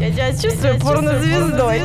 Я тебя чувствую порнозвездой.